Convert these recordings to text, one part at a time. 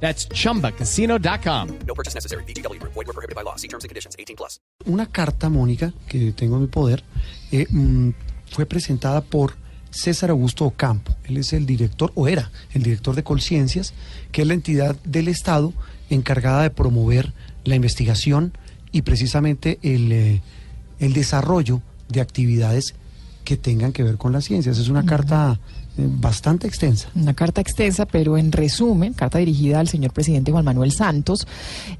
That's chumbacasino.com. No purchase necessary. BGW. Void were prohibited by law. See terms and conditions. 18 plus. Una carta, Mónica, que tengo en mi poder, eh, mm, fue presentada por César Augusto Ocampo. Él es el director, o era el director de Colciencias, que es la entidad del Estado encargada de promover la investigación y precisamente el, eh, el desarrollo de actividades que tengan que ver con las ciencias. Es una carta eh, bastante extensa. Una carta extensa, pero en resumen, carta dirigida al señor presidente Juan Manuel Santos,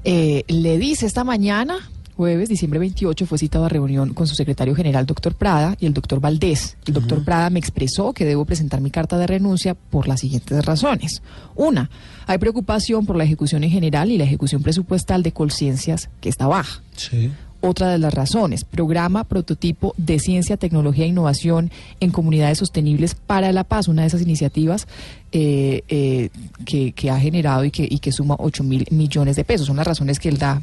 eh, le dice esta mañana, jueves, diciembre 28, fue citado a reunión con su secretario general, doctor Prada, y el doctor Valdés. El doctor Prada me expresó que debo presentar mi carta de renuncia por las siguientes razones. Una, hay preocupación por la ejecución en general y la ejecución presupuestal de Colciencias, que está baja. Sí. Otra de las razones, programa prototipo de ciencia, tecnología e innovación en comunidades sostenibles para la paz, una de esas iniciativas eh, eh, que, que ha generado y que, y que suma 8 mil millones de pesos. Son las razones que él da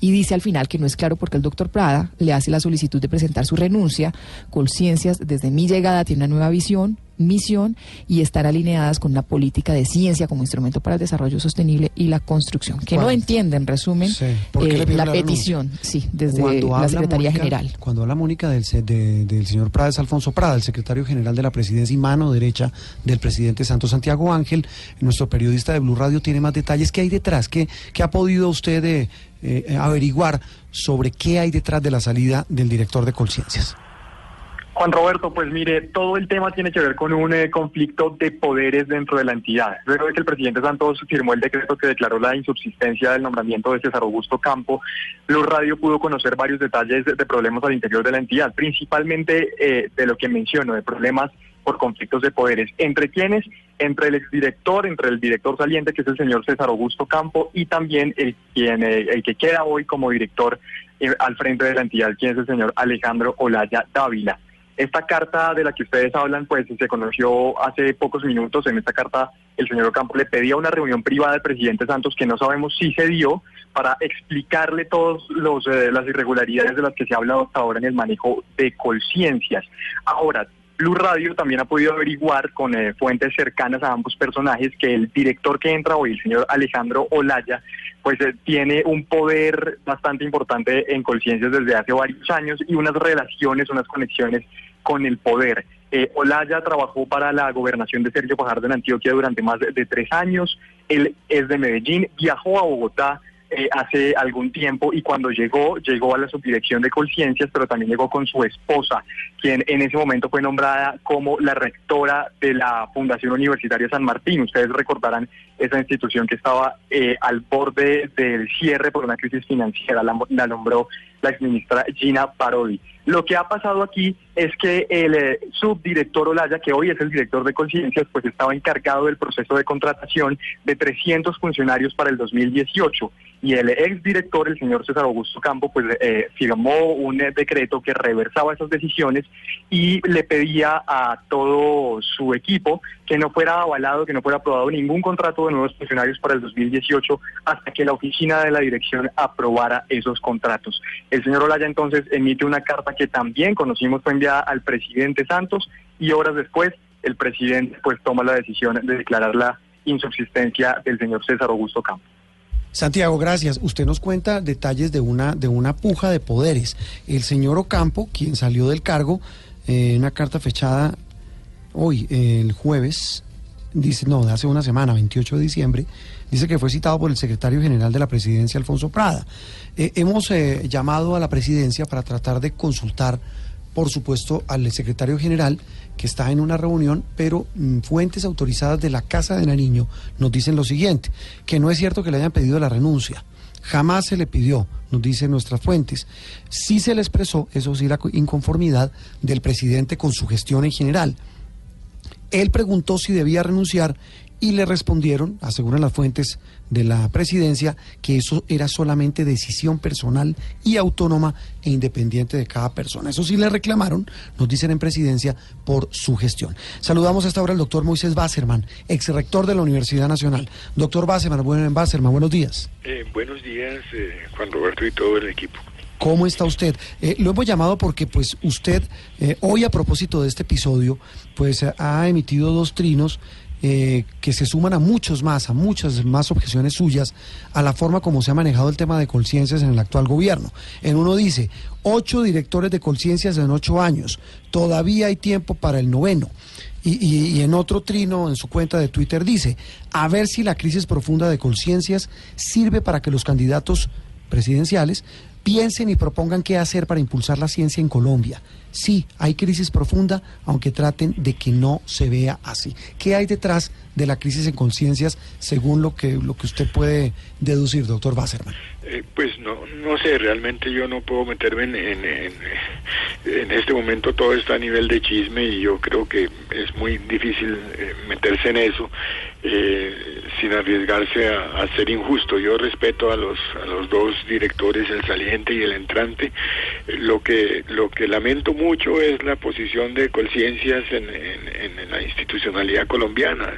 y dice al final que no es claro porque el doctor Prada le hace la solicitud de presentar su renuncia. Colciencias, desde mi llegada, tiene una nueva visión, misión y estar alineadas con una política de ciencia como instrumento para el desarrollo sostenible y la construcción. Que no ¿Cuándo? entiende, en resumen, Sí. ¿Por qué eh, la la petición, sí, desde Cuando la Secretaría Mónica- General. Cuando habla Mónica del, de- del señor Prada, es Alfonso Prada, el secretario general de la presidencia y mano derecha del presidente Santos Santiago Ángel. Nuestro periodista de Blue Radio tiene más detalles. ¿Qué hay detrás? ¿Qué, qué ha podido usted eh, eh, averiguar sobre qué hay detrás de la salida del director de Colciencias? Juan Roberto, pues mire, todo el tema tiene que ver con un eh, conflicto de poderes dentro de la entidad. Luego de que el presidente Santos firmó el decreto que declaró la insubsistencia del nombramiento de César Augusto Campo, Blue Radio pudo conocer varios detalles de, de problemas al interior de la entidad, principalmente eh, de lo que menciono, de problemas por conflictos de poderes. ¿Entre quiénes? Entre el exdirector, entre el director saliente, que es el señor César Augusto Campo, y también el, quien, eh, el que queda hoy como director eh, al frente de la entidad, quien es el señor Alejandro Olaya Dávila. Esta carta de la que ustedes hablan, pues se conoció hace pocos minutos. En esta carta, el señor Ocampo le pedía una reunión privada al presidente Santos que no sabemos si se dio para explicarle todas las irregularidades de las que se ha hablado hasta ahora en el manejo de colciencias. Ahora, Blue Radio también ha podido averiguar con eh, fuentes cercanas a ambos personajes que el director que entra hoy, el señor Alejandro Olaya, pues eh, tiene un poder bastante importante en Colciencias desde hace varios años y unas relaciones, unas conexiones con el poder. Eh, Olaya trabajó para la gobernación de Sergio Fajardo en Antioquia durante más de, de tres años. Él es de Medellín, viajó a Bogotá eh, hace algún tiempo y cuando llegó, llegó a la subdirección de Colciencias, pero también llegó con su esposa, quien en ese momento fue nombrada como la rectora de la Fundación Universitaria San Martín. Ustedes recordarán esa institución que estaba eh, al borde del cierre por una crisis financiera, la, la nombró la exministra Gina Parodi. Lo que ha pasado aquí es que el eh, subdirector Olaya, que hoy es el director de conciencias, pues estaba encargado del proceso de contratación de 300 funcionarios para el 2018 y el exdirector, el señor César Augusto Campo, pues eh, firmó un eh, decreto que reversaba esas decisiones y le pedía a todo su equipo que no fuera avalado, que no fuera aprobado ningún contrato de nuevos funcionarios para el 2018 hasta que la oficina de la dirección aprobara esos contratos. El señor Olaya entonces emite una carta que también conocimos fue enviada al presidente Santos y horas después el presidente pues toma la decisión de declarar la insubsistencia del señor César Augusto Campo. Santiago, gracias. Usted nos cuenta detalles de una, de una puja de poderes. El señor Ocampo, quien salió del cargo, eh, una carta fechada hoy, eh, el jueves, dice, no, de hace una semana, 28 de diciembre, dice que fue citado por el secretario general de la presidencia, Alfonso Prada. Eh, hemos eh, llamado a la presidencia para tratar de consultar, por supuesto, al secretario general que está en una reunión, pero mm, fuentes autorizadas de la Casa de Nariño nos dicen lo siguiente, que no es cierto que le hayan pedido la renuncia. Jamás se le pidió, nos dicen nuestras fuentes. Sí se le expresó, eso sí, la inconformidad del presidente con su gestión en general. Él preguntó si debía renunciar y le respondieron, aseguran las fuentes de la presidencia, que eso era solamente decisión personal y autónoma e independiente de cada persona. Eso sí le reclamaron, nos dicen en presidencia, por su gestión. Saludamos hasta ahora al doctor Moisés Basserman, ex rector de la Universidad Nacional. Doctor Basserman, buen, Basserman buenos días. Eh, buenos días, eh, Juan Roberto y todo el equipo. ¿Cómo está usted? Eh, lo hemos llamado porque pues usted eh, hoy a propósito de este episodio pues ha emitido dos trinos eh, que se suman a muchos más, a muchas más objeciones suyas a la forma como se ha manejado el tema de conciencias en el actual gobierno. En uno dice, ocho directores de conciencias en ocho años, todavía hay tiempo para el noveno. Y, y, en otro trino en su cuenta de Twitter dice, a ver si la crisis profunda de conciencias sirve para que los candidatos presidenciales piensen y propongan qué hacer para impulsar la ciencia en Colombia. Sí, hay crisis profunda, aunque traten de que no se vea así. ¿Qué hay detrás de la crisis en conciencias según lo que, lo que usted puede deducir, doctor Basserman? Eh, pues no, no sé, realmente yo no puedo meterme en, en, este momento todo está a nivel de chisme y yo creo que es muy difícil eh, meterse en eso eh, sin arriesgarse a, ser injusto. Yo respeto a los, a los dos directores, el saliente y el entrante. Lo que, lo que lamento mucho es la posición de conciencias en, en, la institucionalidad colombiana.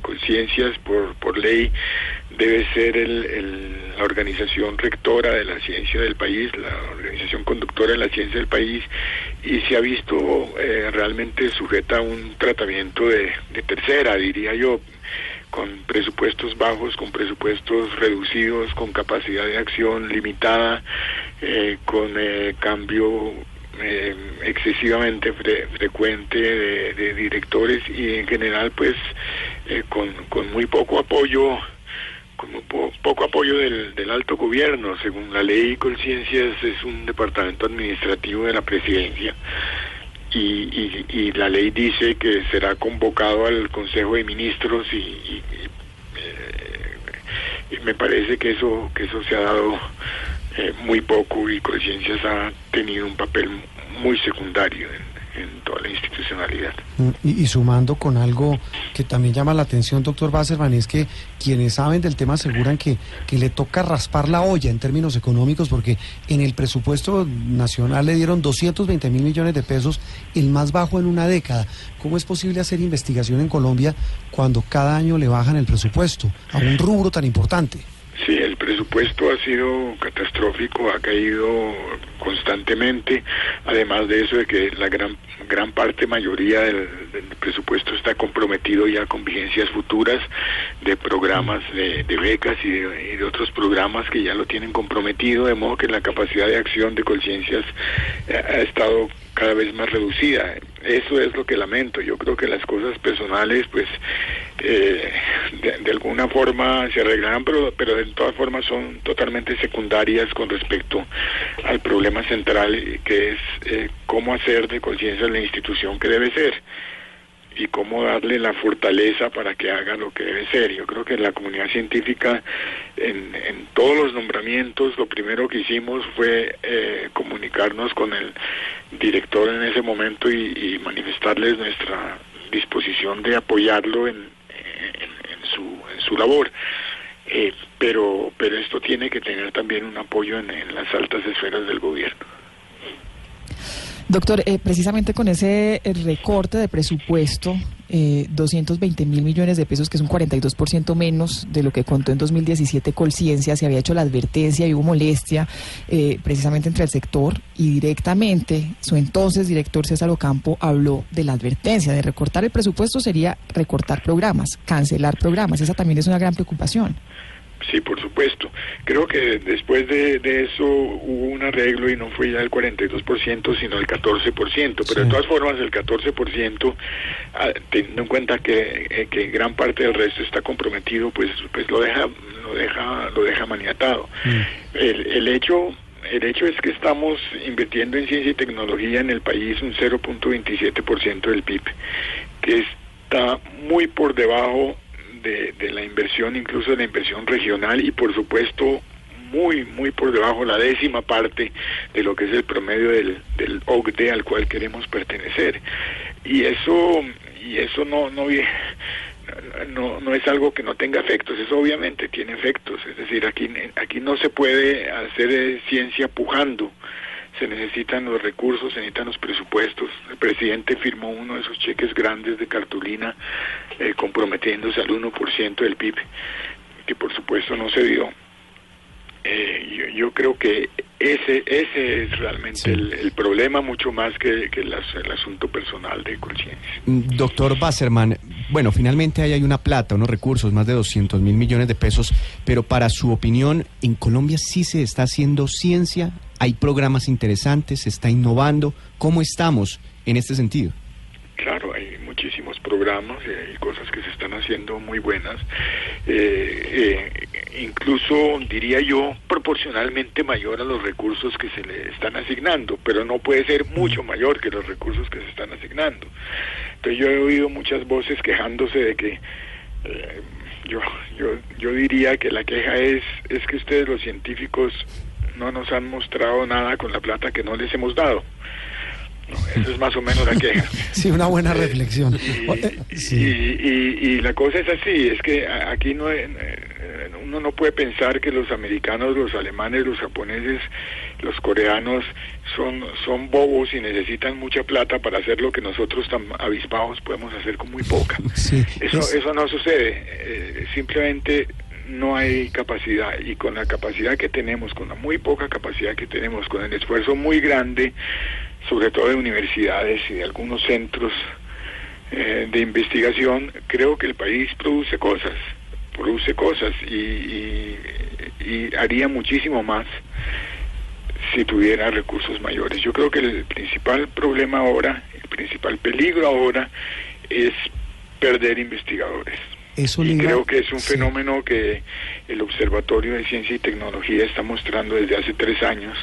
Conciencias por, por ley debe ser el, la organización rectora de la ciencia del país, la organización conductora de la ciencia del país, y se ha visto eh, realmente sujeta a un tratamiento de tercera, diría yo, con presupuestos bajos, con presupuestos reducidos, con capacidad de acción limitada, eh, con eh, cambio eh, excesivamente fre frecuente de, directores y en general pues con, con muy poco apoyo po poco apoyo del, alto gobierno. Según la ley Conciencias es un departamento administrativo de la presidencia y, y, y, la ley dice que será convocado al Consejo de Ministros y, y eh, me parece que eso que eso se ha dado eh, muy poco y Conciencias ha tenido un papel muy secundario en toda la institucionalidad. Y, y, sumando con algo que también llama la atención, doctor Basserman, es que quienes saben del tema aseguran que, que le toca raspar la olla en términos económicos, porque en el presupuesto nacional le dieron 220 mil millones de pesos, el más bajo en una década. ¿Cómo es posible hacer investigación en Colombia cuando cada año le bajan el presupuesto a un rubro tan importante? Presupuesto ha sido catastrófico, ha caído constantemente, además de eso de que la gran gran parte, mayoría del, presupuesto está comprometido ya con vigencias futuras de programas de, becas y de, y de, otros programas que ya lo tienen comprometido, de modo que la capacidad de acción de conciencias ha estado cada vez más reducida. Eso es lo que lamento. Yo creo que las cosas personales, pues, eh, de, alguna forma se arreglarán, pero, pero de todas formas son totalmente secundarias con respecto al problema central, que es eh, cómo hacer de conciencia la institución que debe ser y cómo darle la fortaleza para que haga lo que debe ser. Yo creo que la comunidad científica, en, todos los nombramientos, lo primero que hicimos fue eh, comunicarnos con el director en ese momento y, manifestarles nuestra disposición de apoyarlo en, su, en su labor. Eh, pero, pero esto tiene que tener también un apoyo en las altas esferas del gobierno. Doctor, eh, precisamente con ese recorte de presupuesto, eh, 220 mil millones de pesos, que es un 42% menos de lo que contó en 2017 Colciencia, se había hecho la advertencia y hubo molestia eh, precisamente entre el sector y directamente su entonces director César Ocampo habló de la advertencia, de recortar el presupuesto sería recortar programas, cancelar programas, esa también es una gran preocupación. Sí, por supuesto. Creo que después de, de, eso hubo un arreglo y no fue ya el 42%, sino el 14%. Pero sí. de todas formas, el 14%, ah, teniendo en cuenta que, eh, que, gran parte del resto está comprometido, pues, pues lo deja, lo deja, lo deja maniatado. Mm. El, el hecho el hecho es que estamos invirtiendo en ciencia y tecnología en el país un 0.27% del PIB, que está muy por debajo de, la inversión, incluso de la inversión regional y por supuesto muy, muy por debajo, la décima parte de lo que es el promedio del, del OCDE al cual queremos pertenecer. Y eso, y eso no, no, no, no es algo que no tenga efectos, eso obviamente tiene efectos, es decir, aquí, aquí no se puede hacer eh, ciencia pujando, se necesitan los recursos, se necesitan los presupuestos. El presidente firmó uno de esos cheques grandes de cartulina eh, comprometiéndose al 1% del PIB, que por supuesto no se dio. Eh, yo, yo, creo que ese ese es realmente sí. el, el, problema mucho más que, que las, el asunto personal de conciencia. Doctor Basserman, bueno, finalmente ahí hay una plata, unos recursos, más de 200 mil millones de pesos, pero para su opinión, ¿en Colombia sí se está haciendo ciencia? ¿Hay programas interesantes? ¿Se está innovando? ¿Cómo estamos en este sentido? Claro, hay muchísimos programas y hay cosas que se están haciendo muy buenas. Eh, eh, incluso diría yo proporcionalmente mayor a los recursos que se le están asignando, pero no puede ser mucho mayor que los recursos que se están asignando. Entonces yo he oído muchas voces quejándose de que eh, yo, yo, yo diría que la queja es, es que ustedes los científicos no nos han mostrado nada con la plata que no les hemos dado. No, eso es más o menos la queja. Sí, una buena reflexión. Y, sí. y, y, y, la cosa es así, es que aquí no uno no puede pensar que los americanos, los alemanes, los japoneses, los coreanos son, son bobos y necesitan mucha plata para hacer lo que nosotros tan avispados podemos hacer con muy poca. Sí, eso, es... eso no sucede. Eh, simplemente no hay capacidad y con la capacidad que tenemos, con la muy poca capacidad que tenemos, con el esfuerzo muy grande, sobre todo de universidades y de algunos centros eh, de investigación, creo que el país produce cosas, produce cosas y, haría muchísimo más si tuviera recursos mayores. Yo creo que el principal problema ahora, el principal peligro ahora es perder investigadores. Eso y creo que es un sí. fenómeno que el Observatorio de Ciencia y Tecnología está mostrando desde hace tres años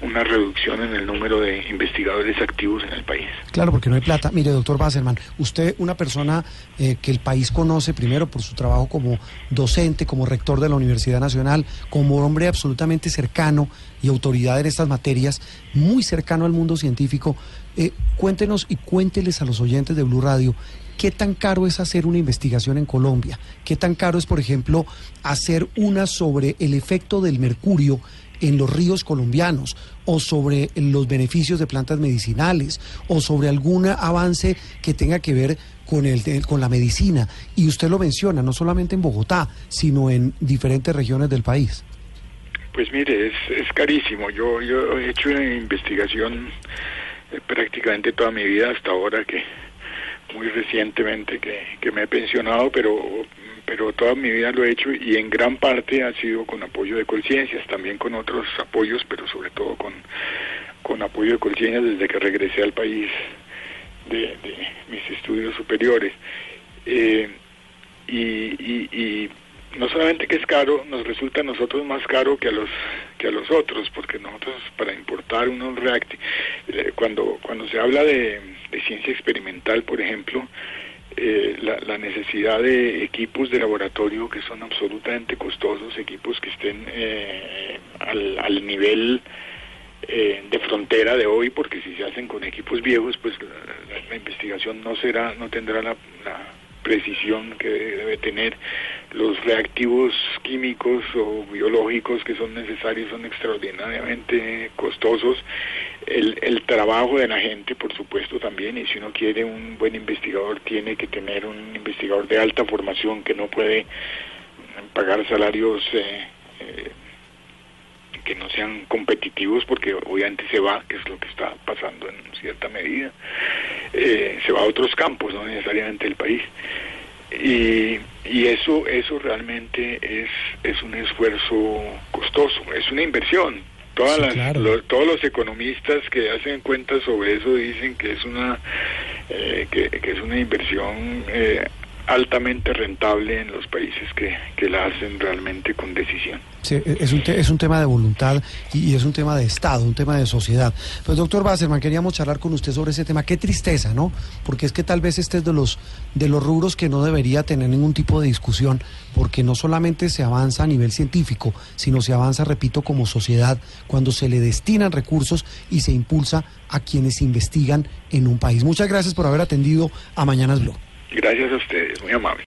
una reducción en el número de investigadores activos en el país. Claro, porque no hay plata. Mire, doctor Basserman, usted, una persona eh, que el país conoce primero por su trabajo como docente, como rector de la Universidad Nacional, como hombre absolutamente cercano y autoridad en estas materias, muy cercano al mundo científico, eh, cuéntenos y cuénteles a los oyentes de Blue Radio ¿Qué tan caro es hacer una investigación en Colombia? ¿Qué tan caro es, por ejemplo, hacer una sobre el efecto del mercurio en los ríos colombianos o sobre los beneficios de plantas medicinales o sobre algún avance que tenga que ver con, el, con la medicina? Y usted lo menciona, no solamente en Bogotá, sino en diferentes regiones del país. Pues mire, es, carísimo. Yo, yo he hecho una investigación eh, prácticamente toda mi vida hasta ahora que muy recientemente que, que, me he pensionado, pero, pero toda mi vida lo he hecho y en gran parte ha sido con apoyo de Colciencias, también con otros apoyos, pero sobre todo con, con apoyo de Colciencias desde que regresé al país de, de mis estudios superiores. Eh, y, y, y no solamente que es caro, nos resulta a nosotros más caro que a los que a los otros, porque nosotros para importar unos react eh, cuando cuando se habla de, ciencia experimental, por ejemplo, eh, la, la, necesidad de equipos de laboratorio que son absolutamente costosos, equipos que estén eh, al, al, nivel de frontera de hoy, porque si se hacen con equipos viejos, pues la, la, la investigación no será, no tendrá la precisión que debe tener. Los reactivos químicos o biológicos que son necesarios son extraordinariamente costosos. El, el trabajo de la gente por supuesto también y si uno quiere un buen investigador tiene que tener un investigador de alta formación que no puede pagar salarios eh, eh, que no sean competitivos porque obviamente se va, que es lo que está pasando en cierta medida, eh, se va a otros campos, no necesariamente el país. Y, y eso eso realmente es, es un esfuerzo costoso, es una inversión. Todas sí, las, claro. todos los economistas que hacen cuentas sobre eso dicen que es una eh, que, que, es una inversión eh, altamente rentable en los países que, que, la hacen realmente con decisión. Sí, es, un es un tema de voluntad y, es un tema de Estado, un tema de sociedad. Pues doctor Basserman, queríamos charlar con usted sobre ese tema. Qué tristeza, ¿no? Porque es que tal vez este es de los, de los rubros que no debería tener ningún tipo de discusión, porque no solamente se avanza a nivel científico, sino se avanza, repito, como sociedad, cuando se le destinan recursos y se impulsa a quienes investigan en un país. Muchas gracias por haber atendido a Mañanas Blue. Gracias a ustedes, muy amable.